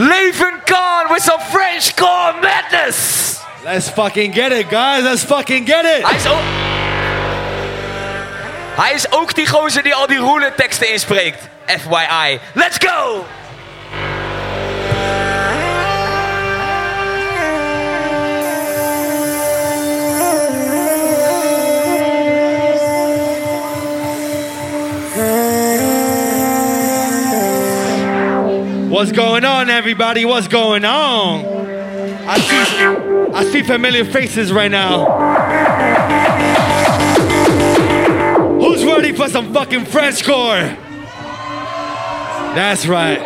Levenkhan with some Frenchcore madness. Let's fucking get it, guys. Let's fucking get it. Hij is ook... Hij is ook die gozer die al die roelen teksten inspreekt. FYI. Let's go! What's going on, everybody? What's going on? I see, I see familiar faces right now. Who's ready for some fucking Frenchcore? That's right.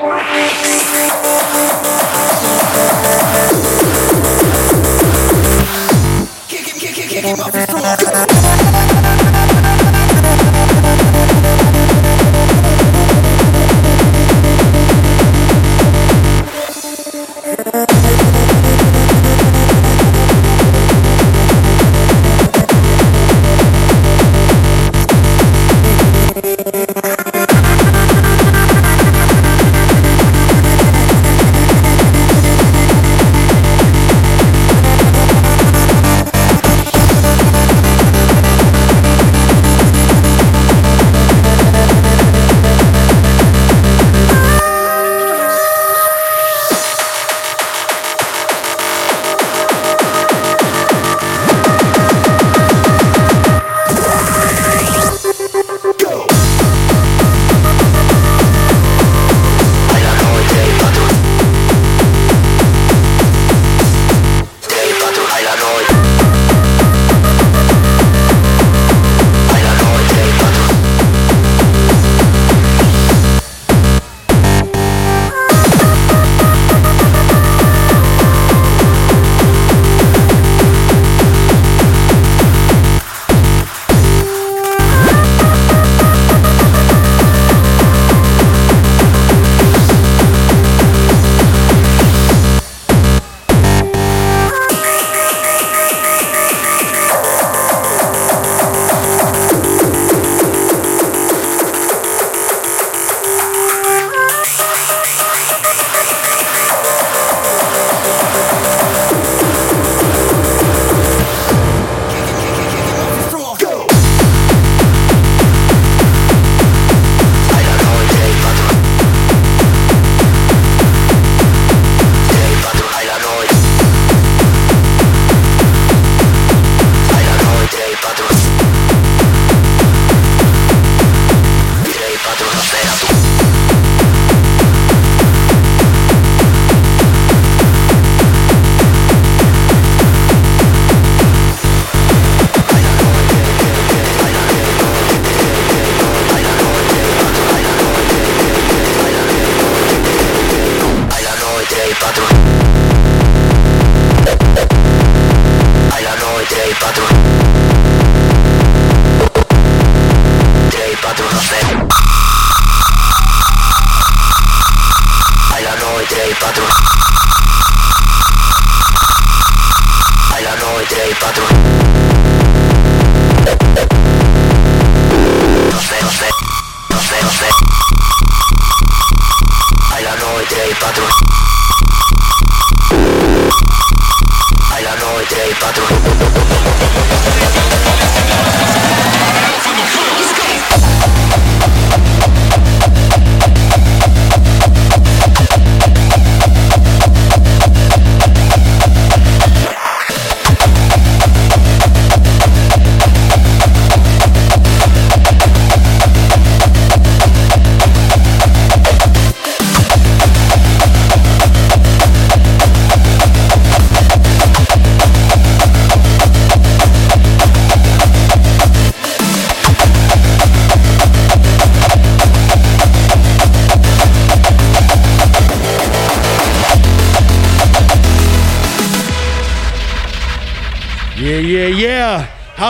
Yeah,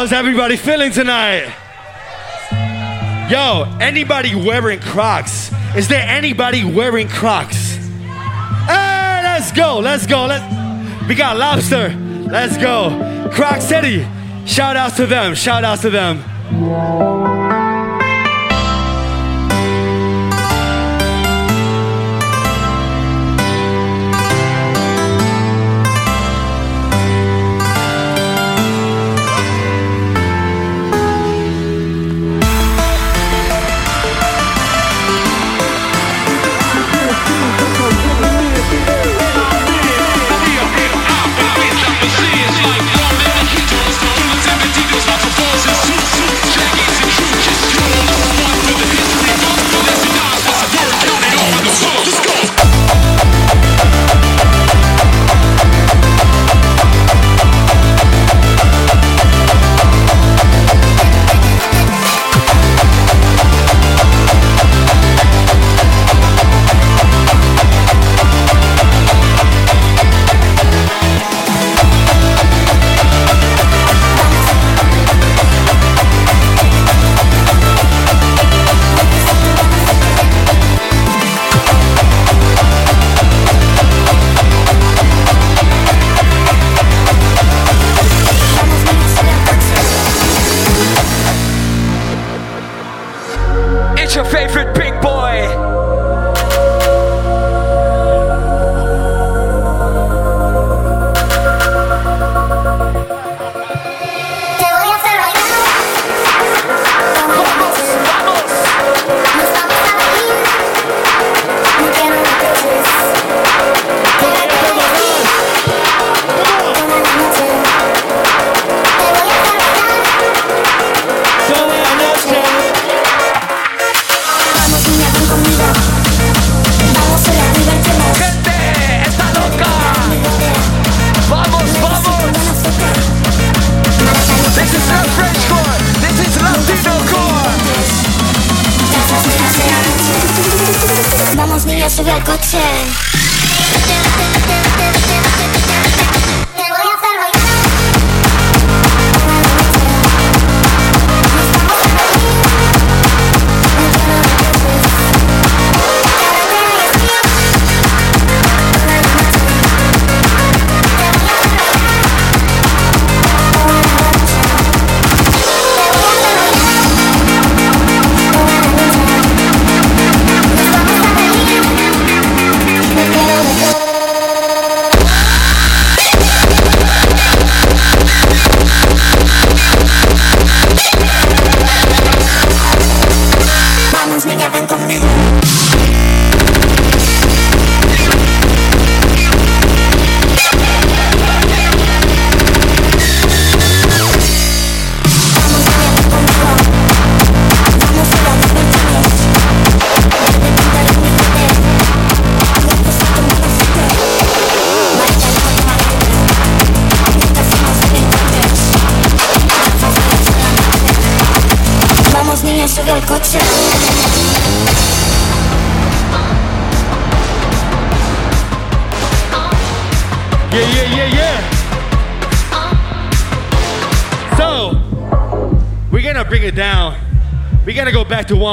How's everybody feeling tonight? Yo, anybody wearing Crocs? Is there anybody wearing Crocs? Hey, let's go, let's go. let's. we got Lobster. Let's go. Croc City. Shout outs to them. Shout outs to them.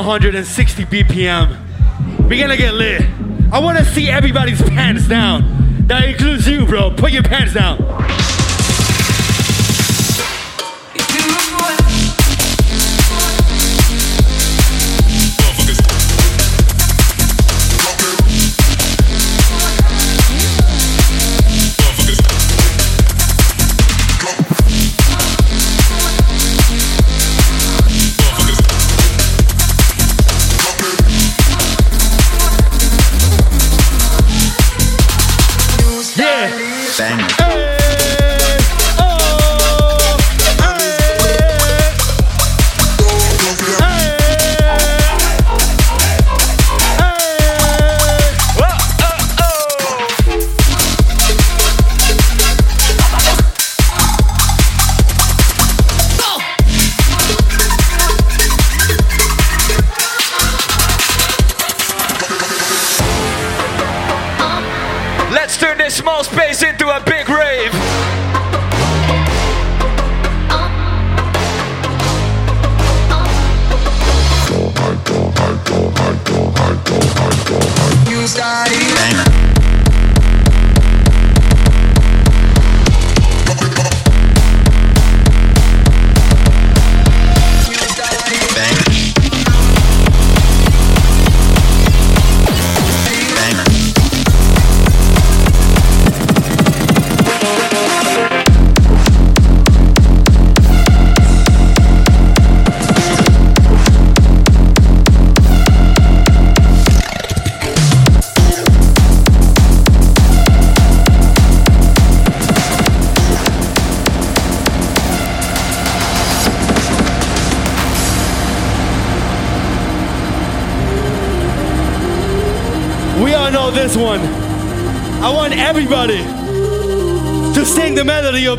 160 BPM. We're gonna get lit. I wanna see everybody's pants down. That includes you, bro. Put your pants down.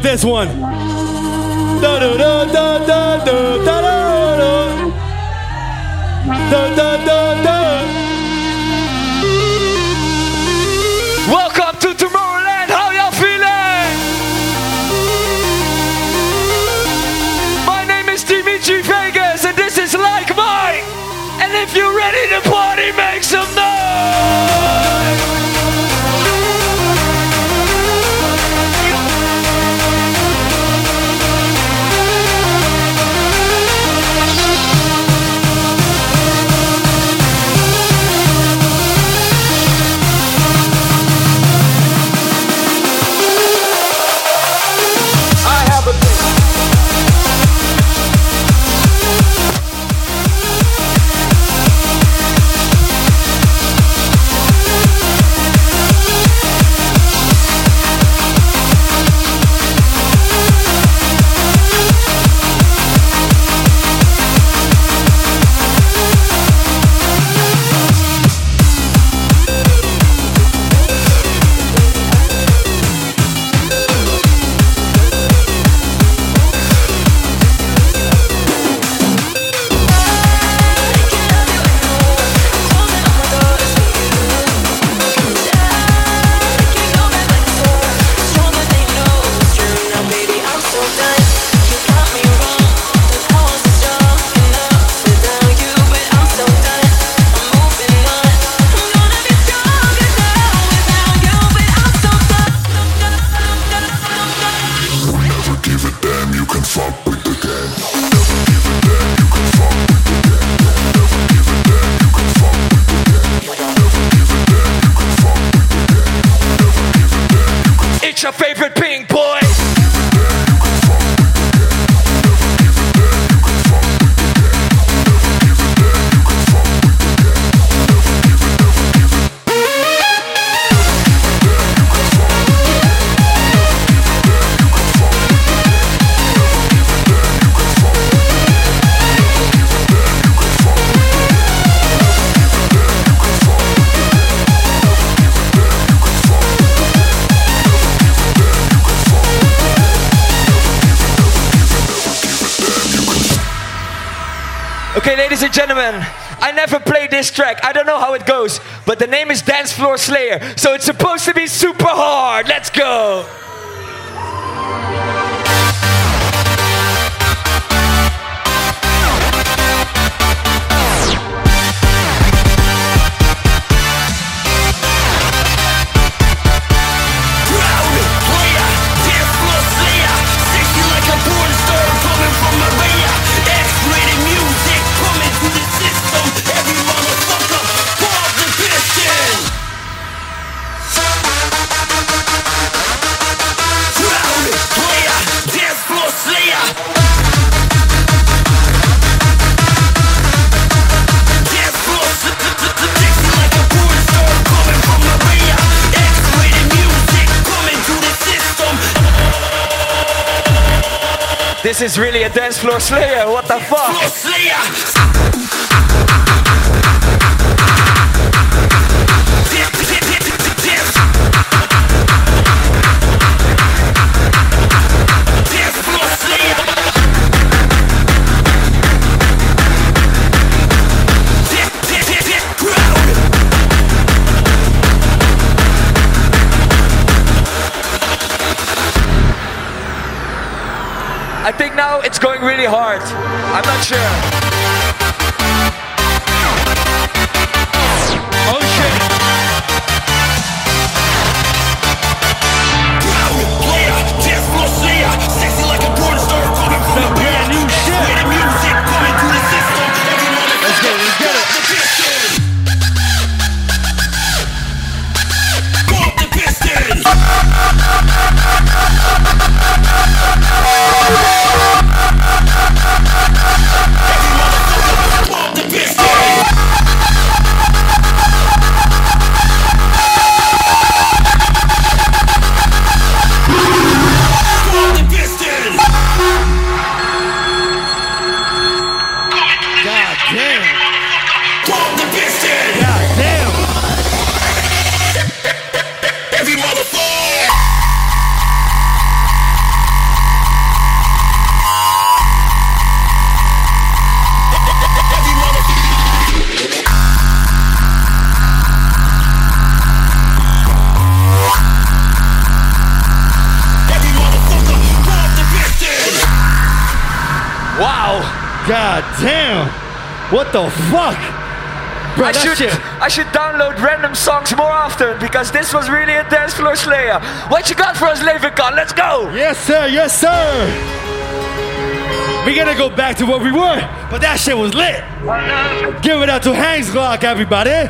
with this one. Welcome to Tomorrowland. How y'all feeling? My name is Dimitri Vegas, and this is Like Mike. And if you're ready to party, make some noise. Your favorite pink ladies and gentlemen, I never played this track. I don't know how it goes, but the name is Dance Floor Slayer, so it's supposed to be super hard. Let's go. This is really a dance floor slayer. What the fuck? The fuck? Bro, I should shit. I should download random songs more often because this was really a dance floor slayer. What you got for us, Levenkhan? Let's go. Yes, sir. Yes, sir. We're gonna go back to what we were, but that shit was lit. Give it up to Hans Glock, everybody.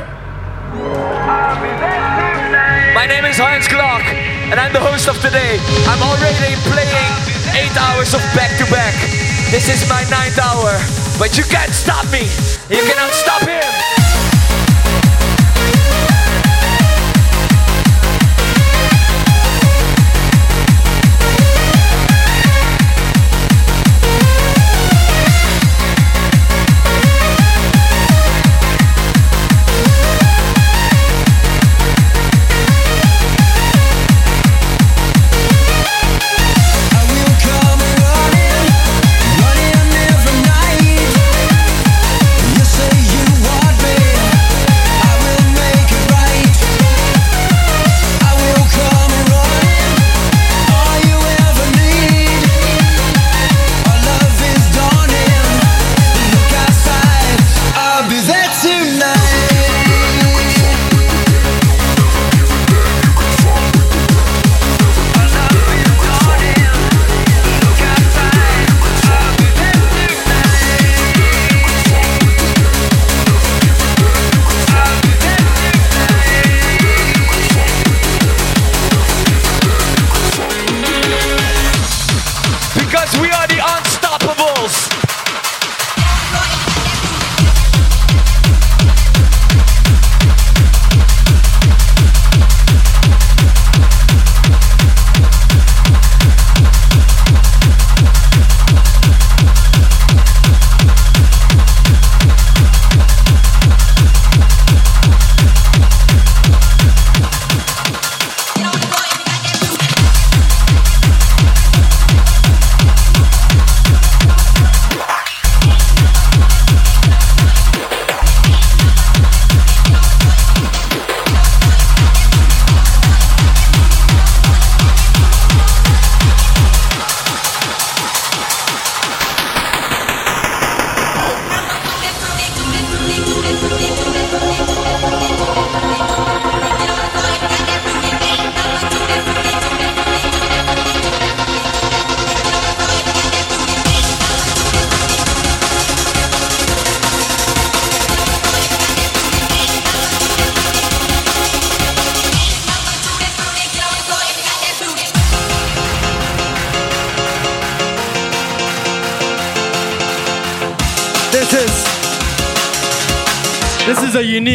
My name is Hans Glock, and I'm the host of today. I'm already playing eight hours of back to back. This is my ninth hour, but you can't stop me. You cannot stop him.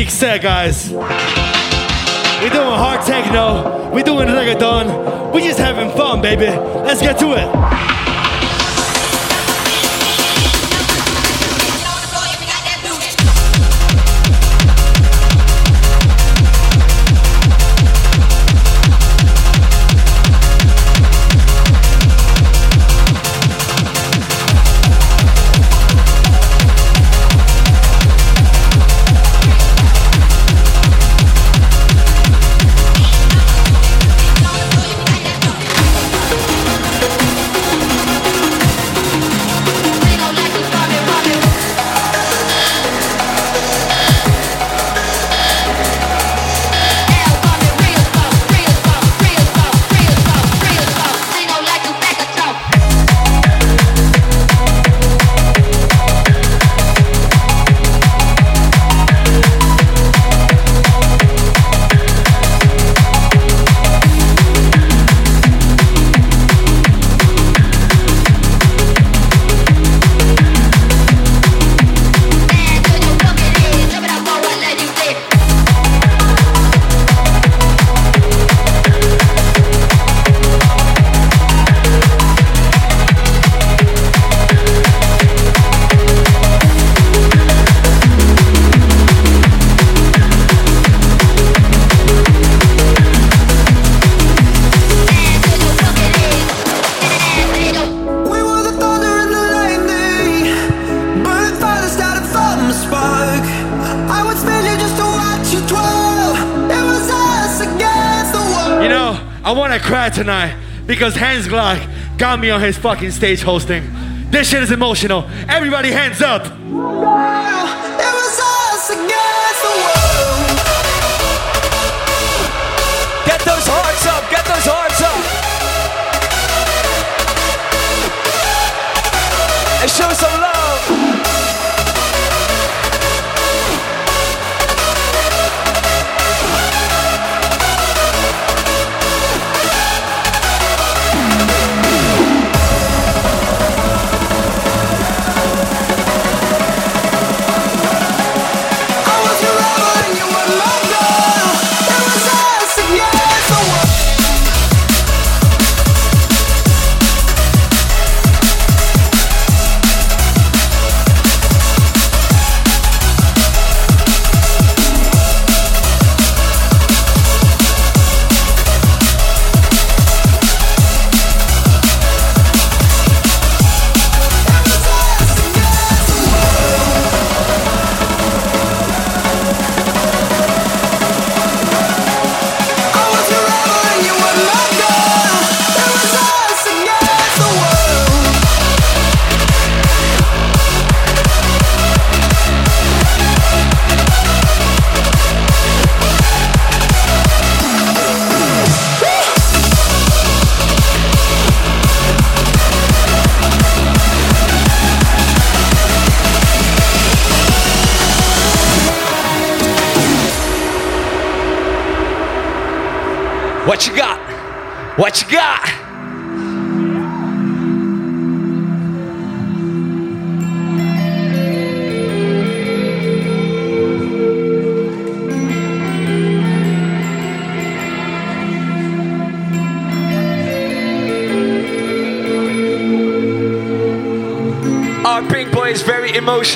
Unique set, guys. We're doing hard techno. We're doing reggaeton. We're just having fun, baby. Let's get to it. Because Hans Glock got me on his fucking stage hosting. This shit is emotional. Everybody, hands up. It was us against the world. Get those hearts up, get those hearts up. And show some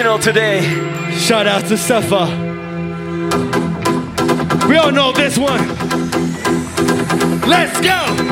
today. Shout out to Sefa. We all know this one. Let's go.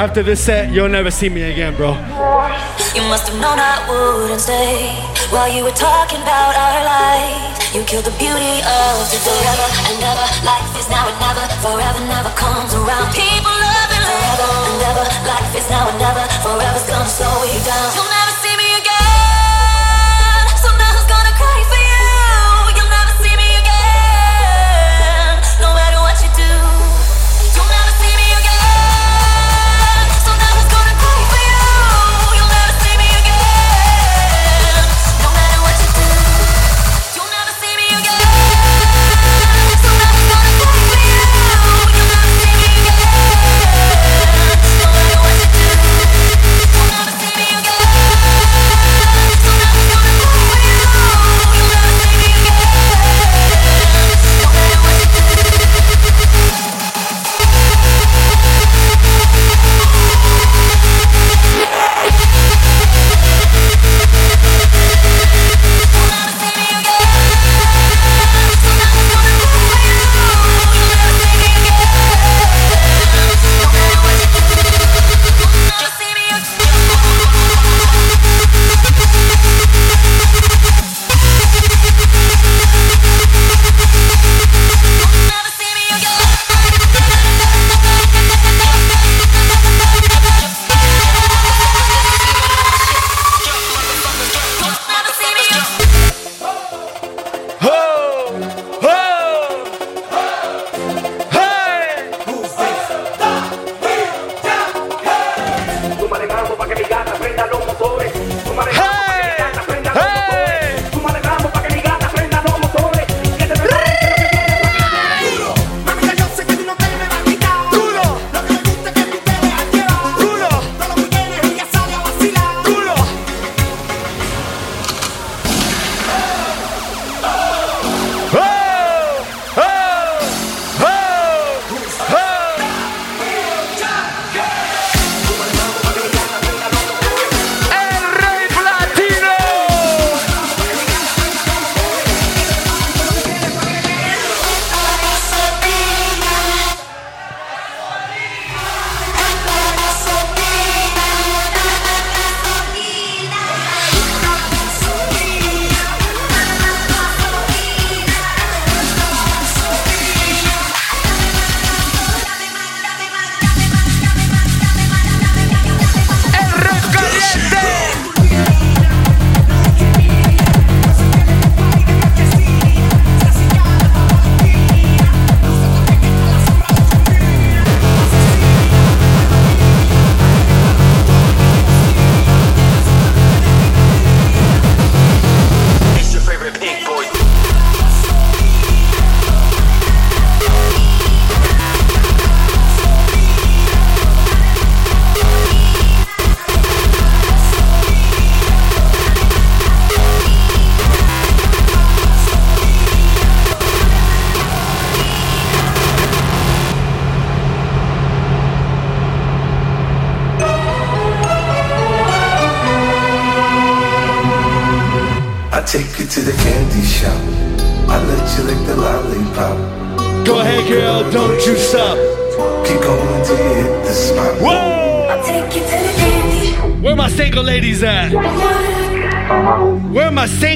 After this set, you'll never see me again, bro. You must have known I wouldn't stay while you were talking about our lives. You killed the beauty of today. Forever and ever, life is now and never. Forever never comes around. People love it. Forever and ever, life is now and never. Forever's gonna slow you down.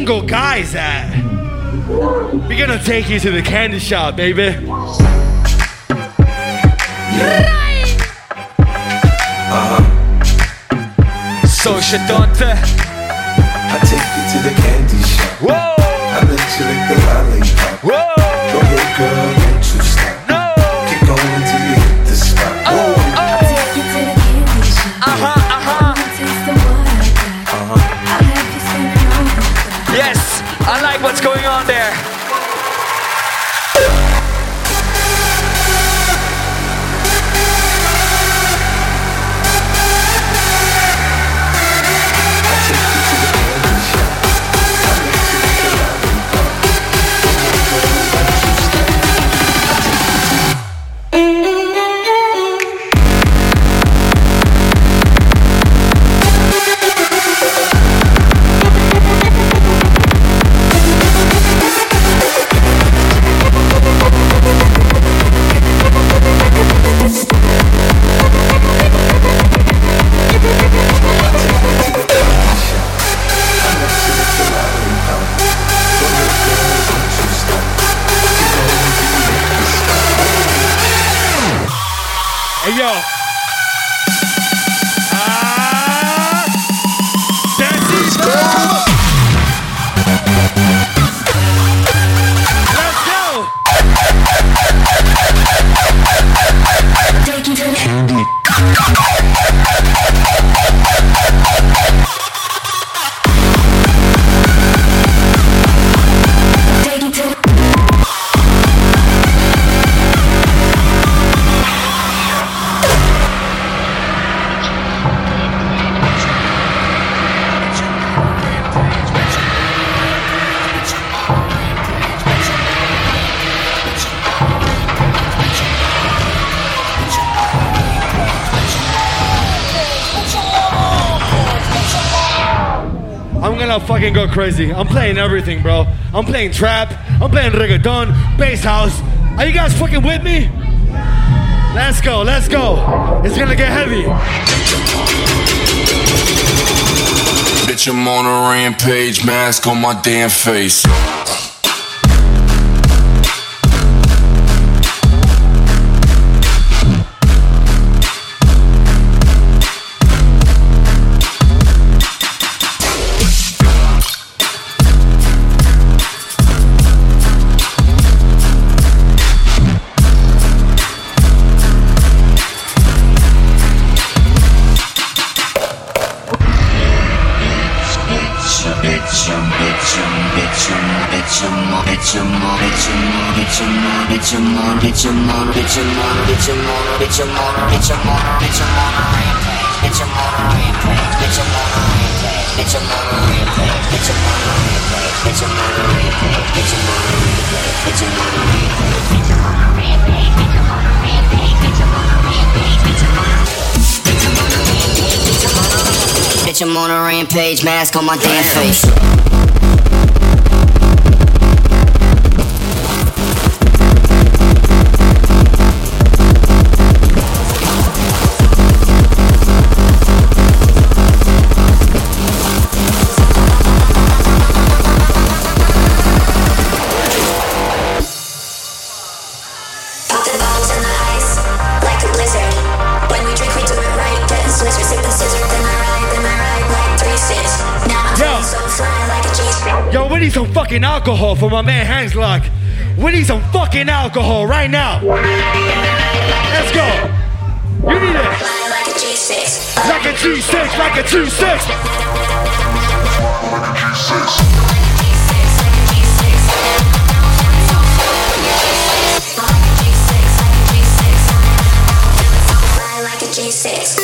single guys at? We're gonna take you to the candy shop, baby. Uh-huh. So, Shadonta. I take you to the candy shop. Fucking go crazy. I'm playing everything, bro. I'm playing trap. I'm playing reggaeton, bass house. Are you guys fucking with me? Let's go, let's go. It's gonna get heavy. Bitch, I'm on a rampage, mask on my damn face. Bitch, I'm on a rampage, mask on my damn face. Alcohol for my man Hans Glock. We need some fucking alcohol right now. Let's go. You need it. Like a G6. Like a G6, like a G6. Fly like a G6.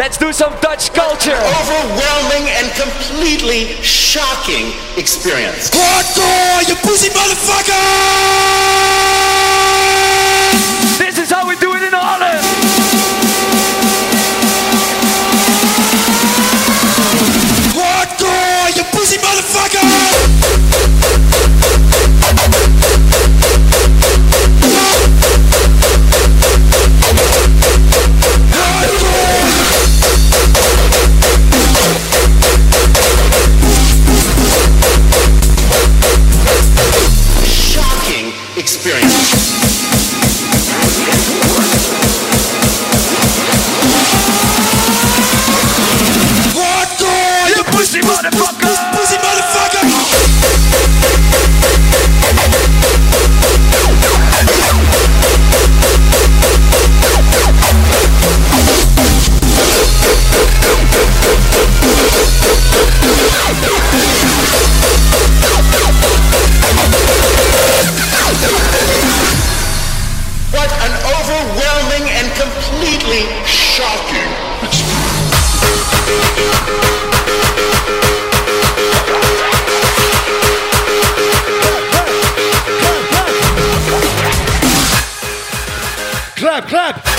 Let's do some Dutch culture. overwhelming and completely shocking experience. Hardcore, you pussy motherfucker! This is how we do it in Holland. Clap,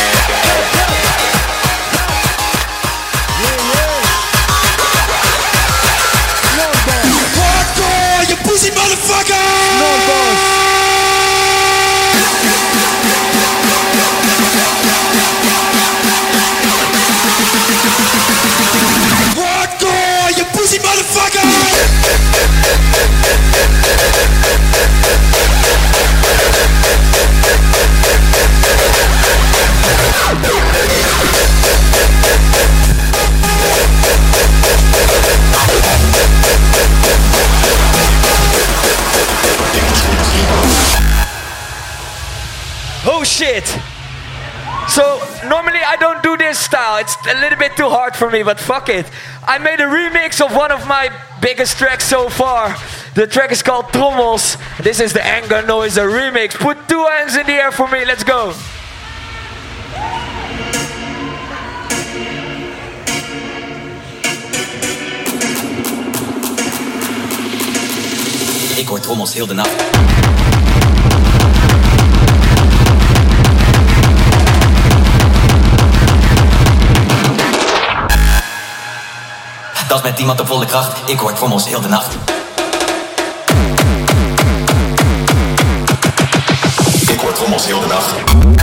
a little bit too hard for me, but fuck it. I made a remix of one of my biggest tracks so far. The track is called Trommels. This is the Anger Noise a remix. Put two hands in the air for me. Let's go. Ik hoor trommels heel de nacht. Dat met iemand op volle kracht. Ik hoor trommels heel de nacht. Ik hoor trommels heel de nacht.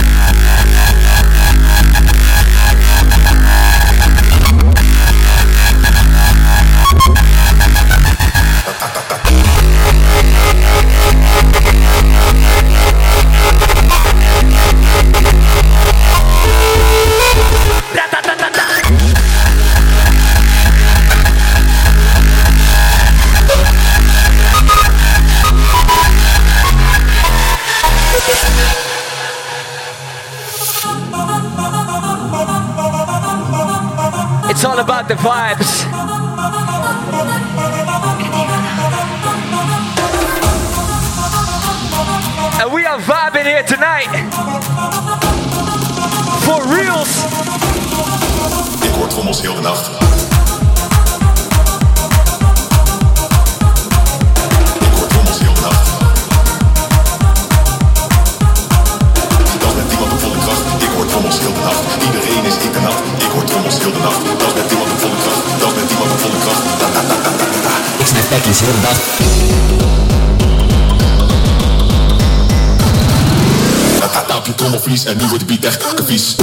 En nu wordt de beat echt vies.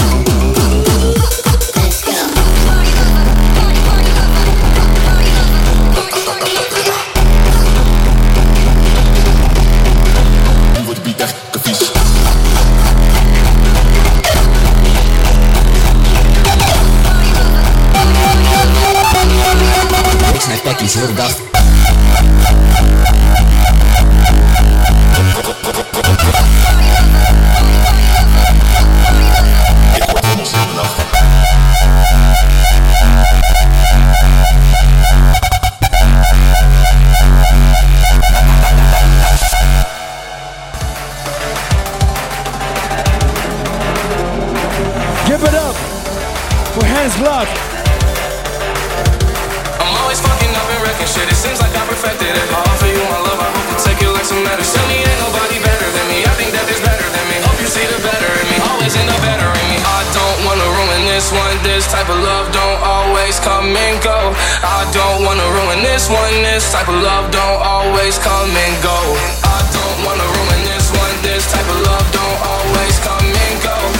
Hans Glock. I'm always fucking up and wrecking shit. It seems like I perfected it. I offer you my love. I hope you take it like some. Tell me ain't nobody better than me. I think better than me. Hope you see the better in me. Always end up better in me. I don't wanna ruin this one. This type of love don't always come and go. I don't wanna ruin this one. This type of love don't always come and go. I don't wanna ruin this one. This type of love don't always come and go.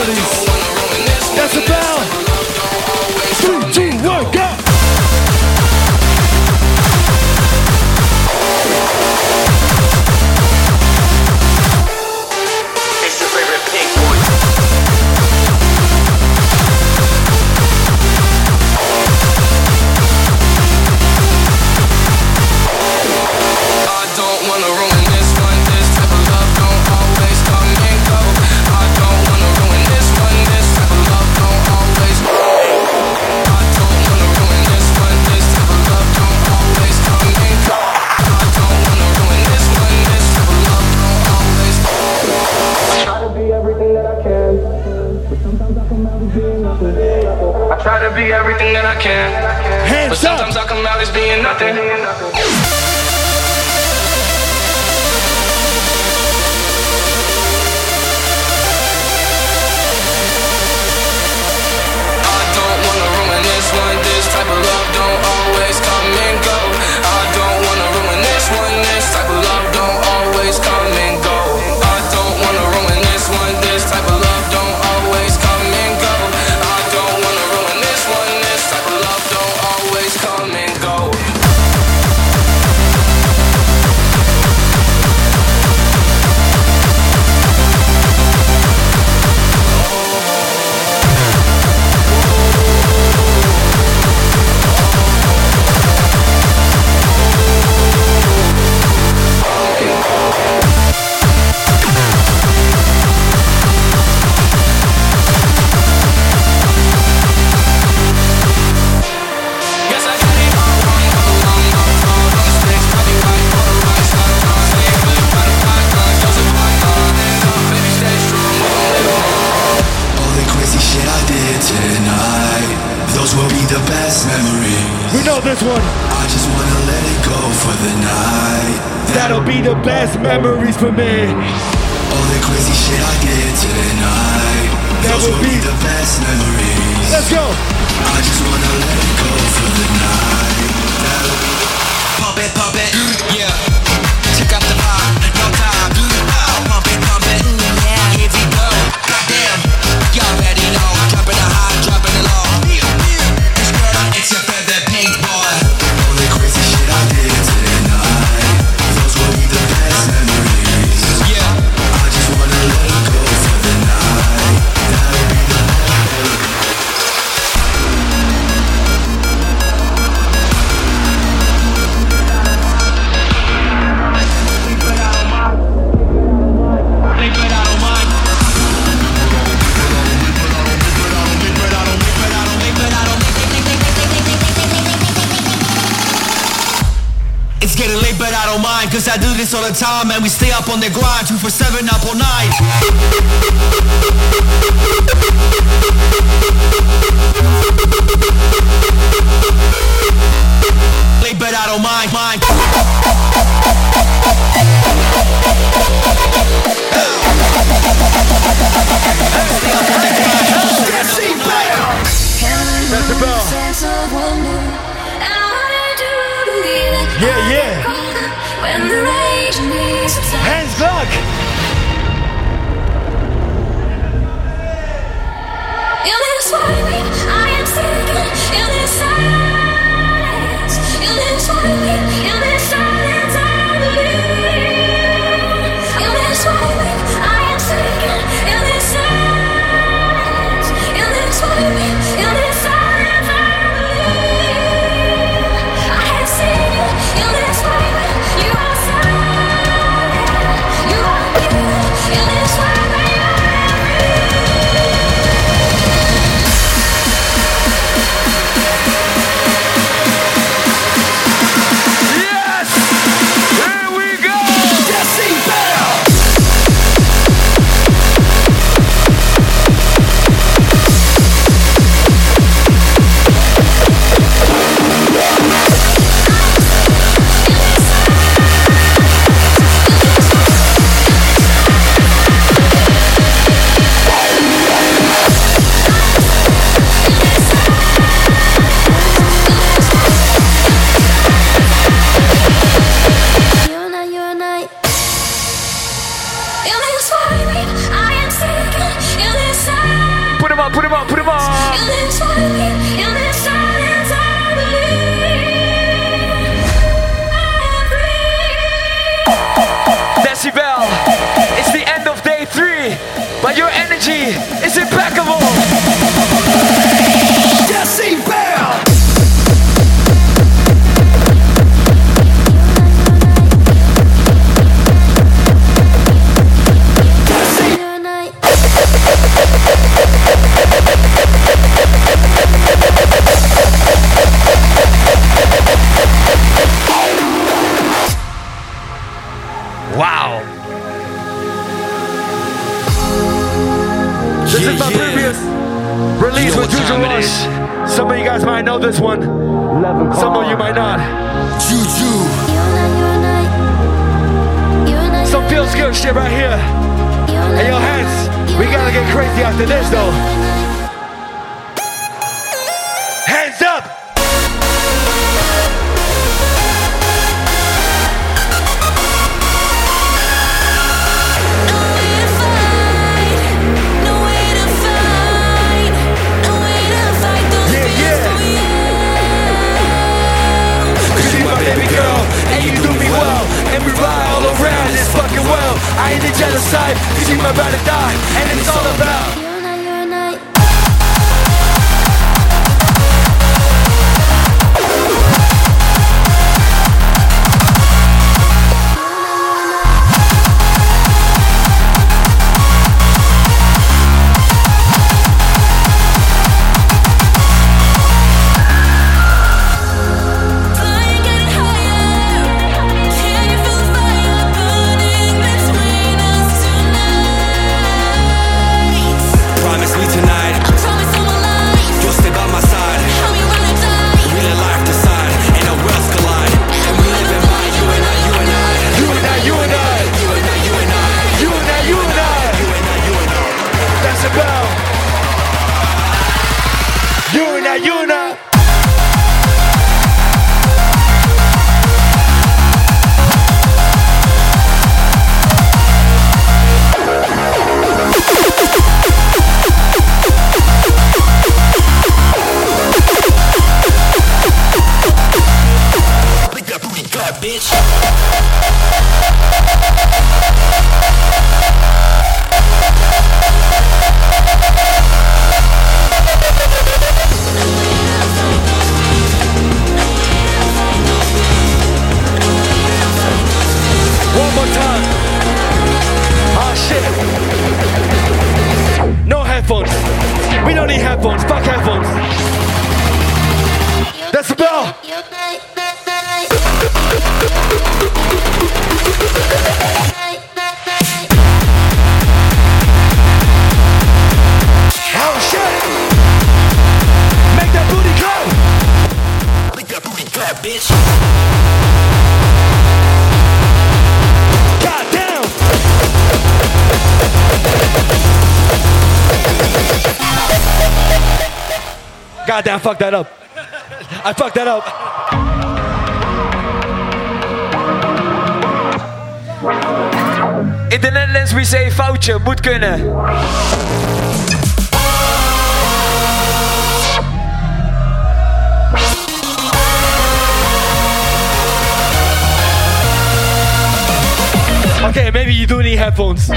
melodies. I try to be everything that I can, but sometimes I come out as being nothing. love this one. I just wanna let it go for the night. That'll be the best memories for me. All the crazy shit I did tonight. That will be, be the best memories. Let's go. I just wanna let it go for the night. the time and we stay up on the grind, two for seven up all night. headphones. We don't need headphones. Fuck headphones. That's the bell. Goddamn, damn, fuck that up. I fucked that up. In the Netherlands we say foutje, moet kunnen. Okay, maybe you do need headphones.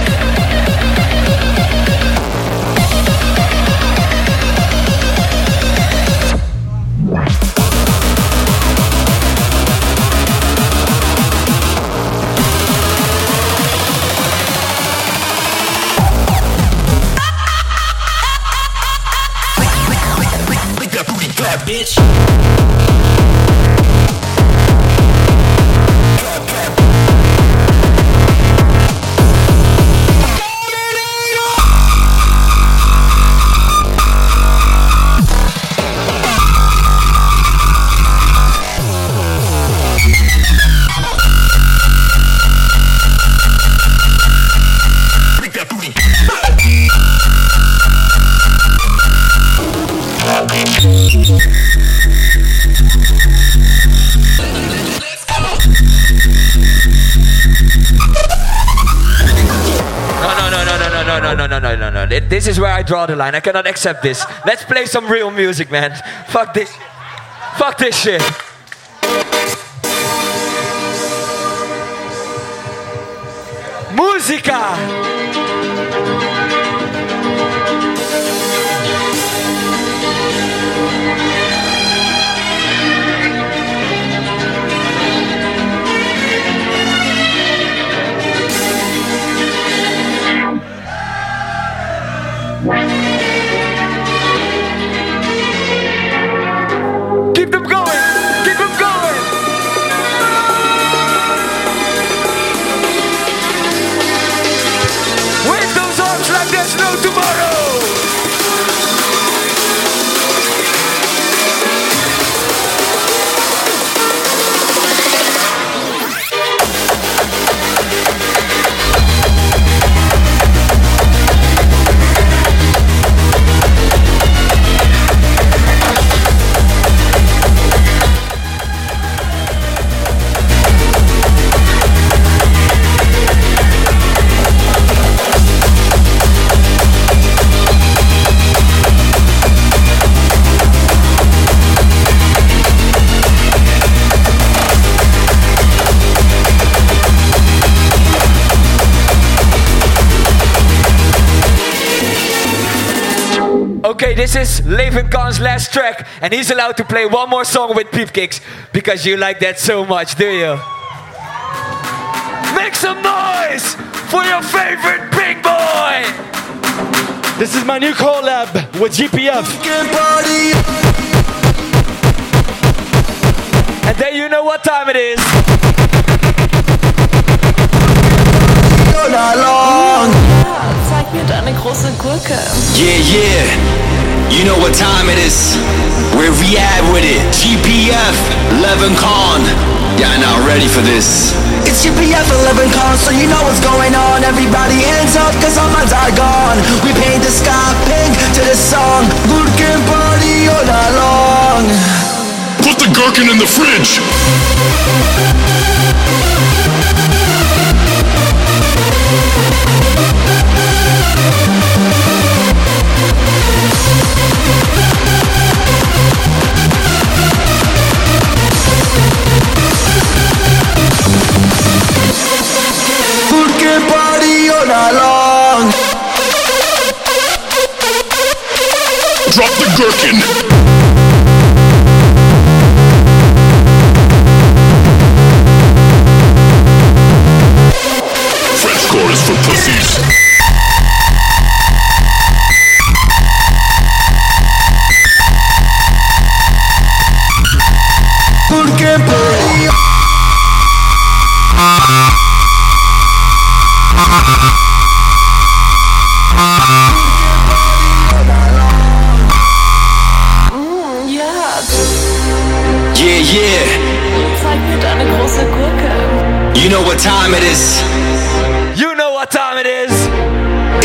bitch. This is where I draw the line. I cannot accept this. Let's play some real music, man. Fuck this. Fuck this shit. Música! Okay, this is Levenkhan's last track, and he's allowed to play one more song with Peep Kicks because you like that so much, do you? Make some noise for your favorite big boy! This is my new collab with GPF. And then you know what time it is. Zeig mir deine große Gurke. Yeah, yeah. You know what time it is. Where we at with it? GPF, Levenkhan. Y'all not ready for this. It's GPF Levenkhan, so you know what's going on. Everybody hands up, cause all minds are gone. We paint the sky pink to the song. Gurken party all night long. Put the gherkin in the fridge. Drop the gherkin. Zeig mir große Gurke. You know what time it is. You know what time it is.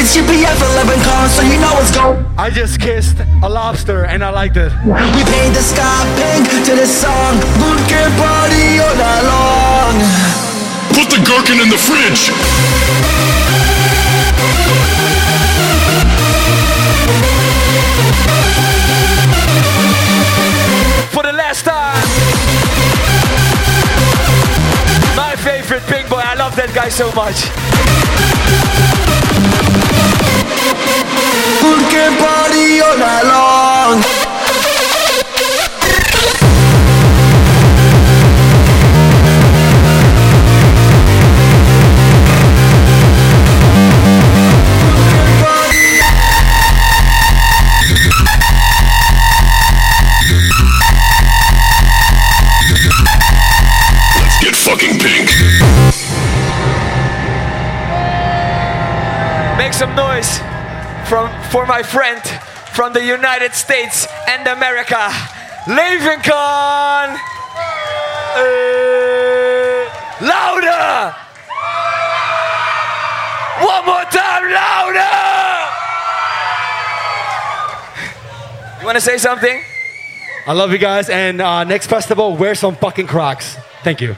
It's GPF Levenkhan, so you know what's going I just kissed a lobster and I liked it. We paint the sky pink to the song. Gurken party all night long. Put the gherkin in the fridge. For the last time. Favorite big boy. I love that guy so much. Gurken party all night long. Some noise from for my friend from the United States and America, Khan. Uh, louder! One more time, louder! You want to say something? I love you guys, and uh, next festival, wear some fucking Crocs. Thank you.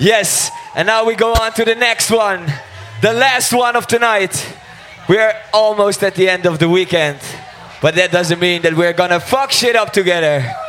Yes, and now we go on to the next one, the last one of tonight. We're almost at the end of the weekend, but that doesn't mean that we're gonna fuck shit up together.